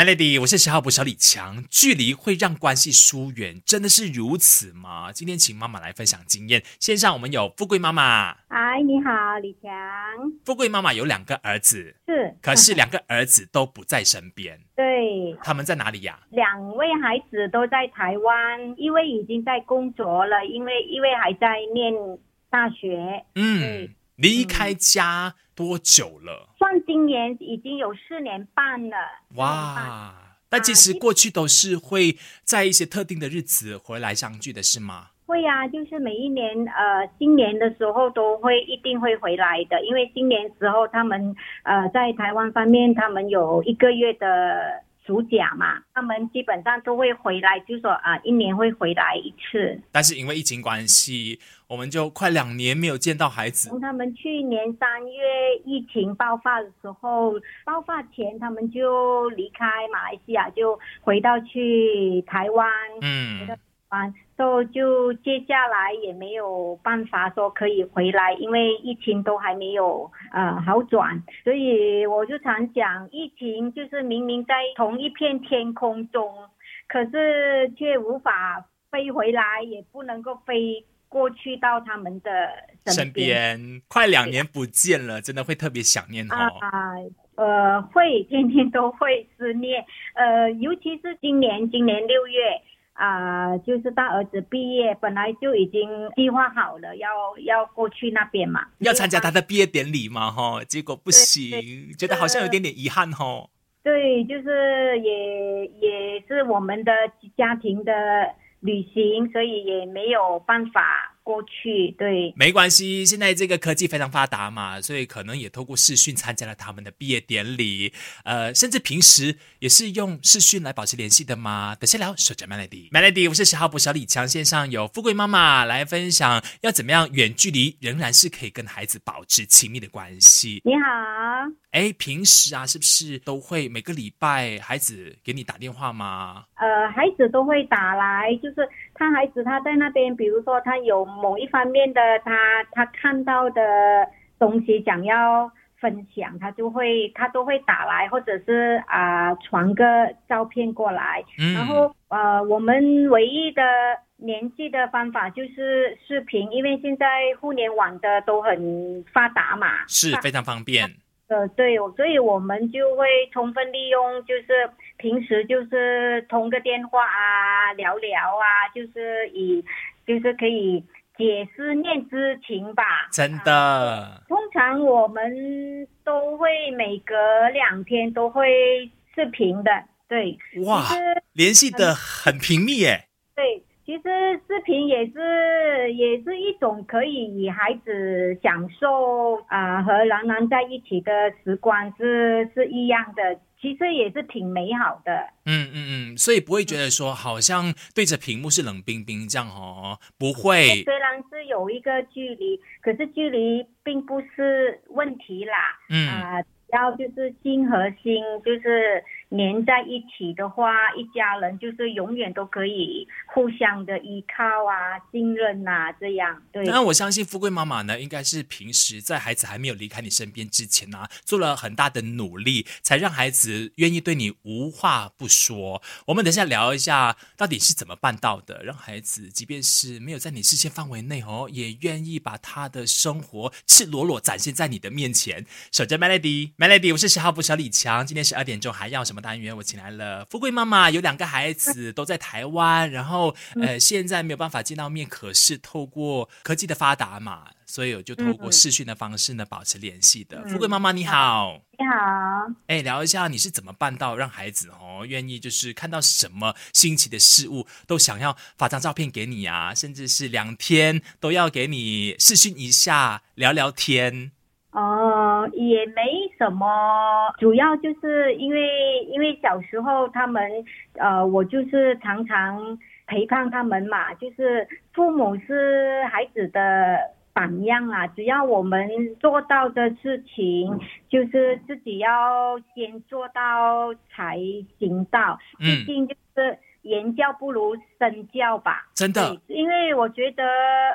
Melody，我是十号补小李强。距离会让关系疏远，真的是如此吗？今天请妈妈来分享经验。线上我们有富贵妈妈，嗨，你好，李强。富贵妈妈有两个儿子，是，可是两个儿子都不在身边。对，他们在哪里呀？两位孩子都在台湾，一位已经在工作了，因为一位还在念大学。嗯，离开家多久了？算今年已经有四年半了。哇！但其实过去都是会在一些特定的日子回来相聚的，是吗？会呀，就是每一年呃新年的时候都会一定会回来的，因为新年时候他们呃在台湾方面他们有一个月的暑假嘛，他们基本上都会回来，就说啊一年会回来一次。但是因为疫情关系，我们就快两年没有见到孩子。从他们去年三月疫情爆发的时候，爆发前他们就离开马来西亚，就回到去台湾。嗯，就接下来也没有办法说可以回来，因为疫情都还没有呃好转，所以我就常讲，疫情就是明明在同一片天空中，可是却无法飞回来，也不能够飞过去到他们的身边。快两年不见了，真的会特别想念哦。啊，呃，会天天都会思念，呃，尤其是今年，今年六月。啊，就是大儿子毕业，本来就已经计划好了，要要过去那边嘛，要参加他的毕业典礼嘛，哈，结果不行，觉得好像有点点遗憾，哈。对，就是也也是我们的家庭的旅行，所以也没有办法。过去对，没关系。现在这个科技非常发达嘛，所以可能也透过视讯参加了他们的毕业典礼。呃，甚至平时也是用视讯来保持联系的吗？等下聊。守着 Melody，Melody，我是十号补小李强。线上有富贵妈妈来分享，要怎么样远距离仍然是可以跟孩子保持亲密的关系。你好。哎，平时啊，是不是都会每个礼拜孩子给你打电话吗？呃，孩子都会打来，就是他孩子他在那边，比如说他有某一方面的他他看到的东西想要分享，他就会他都会打来，或者是啊传个照片过来。嗯。然后呃，我们唯一的联系的方法就是视频，因为现在互联网的都很发达嘛，是非常方便。呃，对，所以我们就会充分利用，就是平时就是通个电话啊，聊聊啊，就是以，就是可以解思念之情吧。真的。通常我们都会每隔两天都会视频的，对。哇，联系的很频密耶。对。其实视频也是也是一种可以与孩子享受啊和楠楠在一起的时光是是一样的，其实也是挺美好的。嗯嗯嗯，所以不会觉得说好像对着屏幕是冷冰冰这样哦，不会。虽然是有一个距离，可是距离并不是问题啦。嗯啊。要就是心和心，就是连在一起的话，一家人就是永远都可以互相的依靠啊，信任呐，这样。对。那我相信富贵妈妈呢，应该是平时在孩子还没有离开你身边之前呢，做了很大的努力，才让孩子愿意对你无话不说。我们等下聊一下，到底是怎么办到的，让孩子即便是没有在你视线范围内哦，也愿意把他的生活赤裸裸展现在你的面前。守着 Melody。Melody，我是十号补小李强。今天十二点钟还要什么单元？我请来了富贵妈妈，有两个孩子都在台湾，然后呃现在没有办法见到面，可是透过科技的发达嘛，所以我就透过视讯的方式呢保持联系的。富贵妈妈你好，你好，哎，聊一下你是怎么办到让孩子哦愿意就是看到什么新奇的事物都想要发张照片给你啊，甚至是两天都要给你视讯一下聊聊天。哦，也没什么，主要就是因为因为小时候他们，呃，我就是常常陪伴他们嘛，就是父母是孩子的榜样啊，只要我们做到的事情，就是自己要先做到才行到，毕竟就是言教不如身教吧。真的，因为我觉得，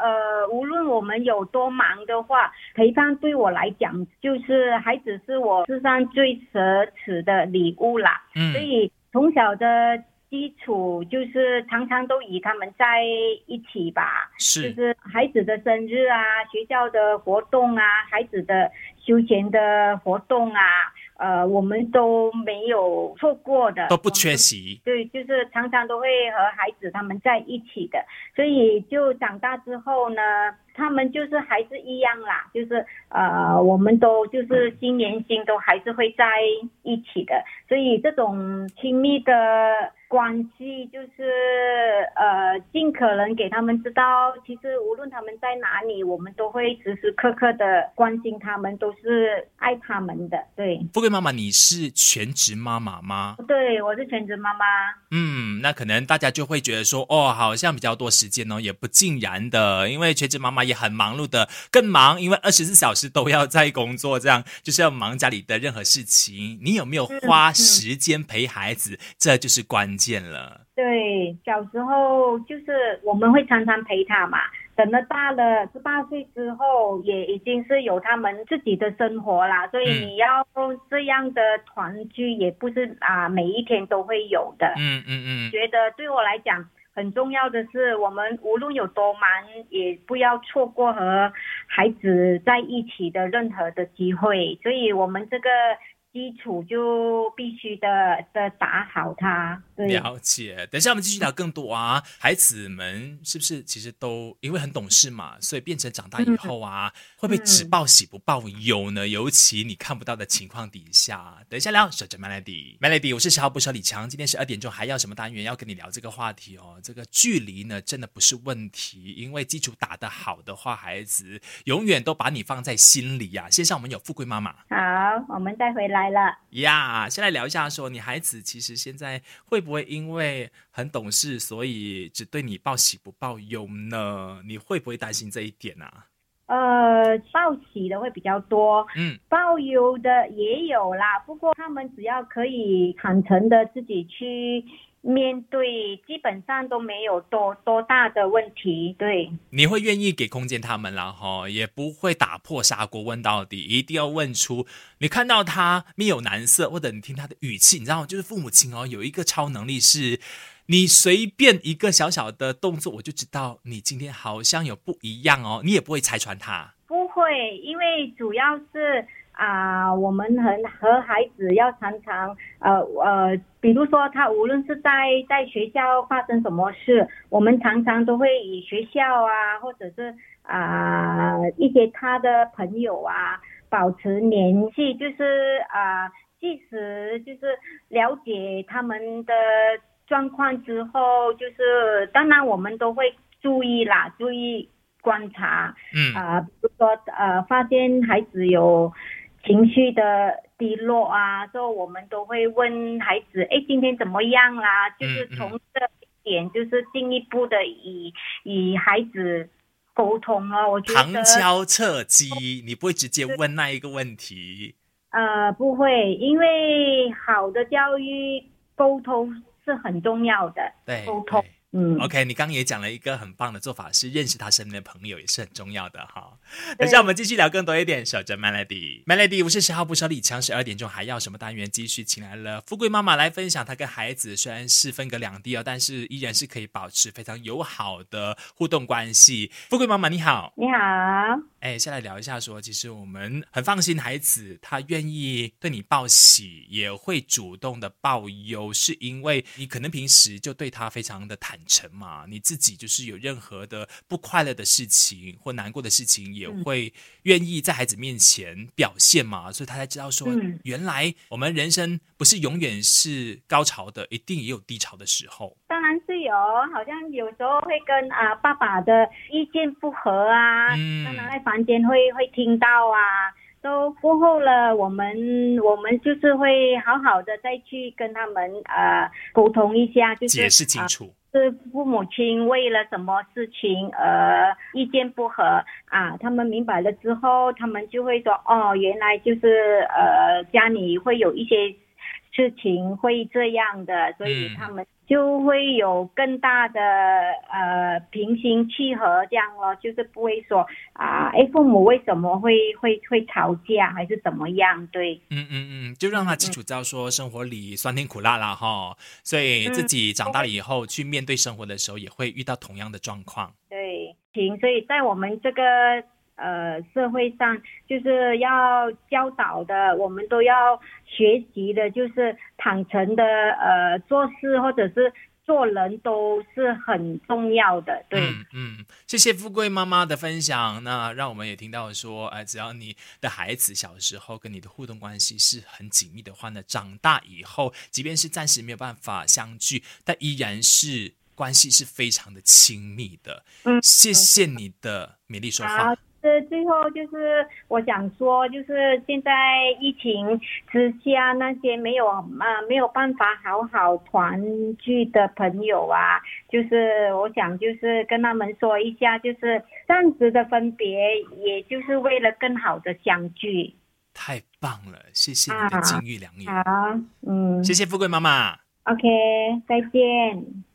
呃，无论我们有多忙的话，陪伴对我来讲，就是孩子是我世上最奢侈的礼物啦。嗯所以从小的基础就是常常都与他们在一起吧。是就是是孩子的生日啊，学校的活动啊，孩子的休闲的活动啊，呃，我们都没有错过的，都不缺席。对，就是常常都会和孩子他们在一起的，所以就长大之后呢，他们就是还是一样啦，就是呃，我们都就是心连心都还是会在一起的，所以这种亲密的关系就是呃，尽可能给他们知道，其实无论他们在哪里，我们都会时时刻刻的关心他们，都是爱他们的。对，富贵妈妈，你是全职妈妈吗？对我是全职妈妈。嗯，那可能大家就会觉得说，哦，好像比较多时间哦，也不尽然的，因为全职妈妈也很忙碌的，更忙，因为二十四小时都要在工作，这样就是要忙家里的任何事情。你有没有花时间陪孩子？这就是关键了。对，小时候就是我们会常常陪他嘛。等了大了十八岁之后，也已经是有他们自己的生活啦，所以嗯你要这样的团聚，也不是啊每一天都会有的。嗯嗯嗯，觉得对我来讲很重要的是，我们无论有多忙，也不要错过和孩子在一起的任何的机会。所以我们这个基础就必须的的打好它。对，了解。等一下我们继续聊更多啊，孩子们是不是其实都因为很懂事嘛，所以变成长大以后啊，会不会只报喜不报忧呢？尤其你看不到的情况底下，等一下聊。守着 Melody，Melody，我是十号不小李强，今天十二点钟还要什么单元要跟你聊这个话题哦？这个距离呢，真的不是问题，因为基础打得好的话，孩子永远都把你放在心里呀、线上我们有富贵妈妈。好，我们再回来了。呀先来聊一下说你孩子其实现在会不会因为很懂事，所以只对你报喜不报忧呢？你会不会担心这一点啊？呃，报喜的会比较多，嗯报忧的也有啦。不过他们只要可以坦诚的自己去面对，基本上都没有多多大的问题。对，你会愿意给空间他们啦，哈，也不会打破砂锅问到底，一定要问出你看到他面有难色，或者你听他的语气，你知道？就是父母亲哦，有一个超能力是。你随便一个小小的动作，我就知道你今天好像有不一样哦，你也不会拆穿他。不会，因为主要是啊、我们和和孩子要常常呃呃，比如说他无论是在在学校发生什么事，我们常常都会以学校啊，或者是啊、一些他的朋友啊保持联系，就是啊、即使就是了解他们的状况之后，就是当然我们都会注意啦，注意观察。嗯啊、比如说呃，发现孩子有情绪的低落啊，之后我们都会问孩子，哎，今天怎么样啦？就是从这一点，就是进一步的与与孩子沟通哦。我觉得旁敲侧击，你不会直接问那一个问题。呃不会，因为好的教育沟通是很重要的。对，沟通对嗯 OK，你刚刚也讲了一个很棒的做法，是认识他身边的朋友也是很重要的哈。等下我们继续聊更多一点，守着 Melody，Melody，我是十号不手李强，十二点钟还要什么单元？继续请来了富贵妈妈来分享她跟孩子虽然是分隔两地哦，但是依然是可以保持非常友好的互动关系。富贵妈妈你好，你好，哎，先来聊一下说，其实我们很放心孩子，他愿意对你报喜，也会主动的报忧，是因为你可能平时就对他非常的坦诚嘛，你自己就是有任何的不快乐的事情或难过的事情，也会愿意在孩子面前表现嘛，所以他才知道说，嗯。原来我们人生不是永远是高潮的，一定也有低潮的时候。当然是有，好像有时候会跟啊、爸爸的意见不合啊，嗯。当然在房间会会听到啊，都过后了，我们我们就是会好好的再去跟他们呃沟通一下，就是解释清啊楚，是父母亲为了什么事情而意见不合啊？他们明白了之后，他们就会说哦，原来就是呃家里会有一些事情会这样的，所以嗯他们就会有更大的呃平心气和这样咯，就是不会说啊，哎，父母为什么会会会吵架还是怎么样？对，嗯嗯嗯，就让他清楚知道说生活里酸甜苦辣啦哈，所以自己长大了以后去面对生活的时候，也会遇到同样的状况。对，行，所以在我们这个呃社会上，就是要教导的，我们都要学习的，就是坦诚的呃做事或者是做人都是很重要的。对，嗯嗯，谢谢富贵妈妈的分享。那让我们也听到说，哎，只要你的孩子小时候跟你的互动关系是很紧密的话呢，长大以后，即便是暂时没有办法相聚，但依然是关系是非常的亲密的。嗯谢谢你的美丽说话好。。这最后就是我想说，就是现在疫情之下，那些没有啊、没有办法好好团聚的朋友啊，就是我想就是跟他们说一下，就是暂时的分别，也就是为了更好的相聚。太棒了，谢谢你的金玉良言，好，嗯谢谢富贵妈妈。，OK，再见。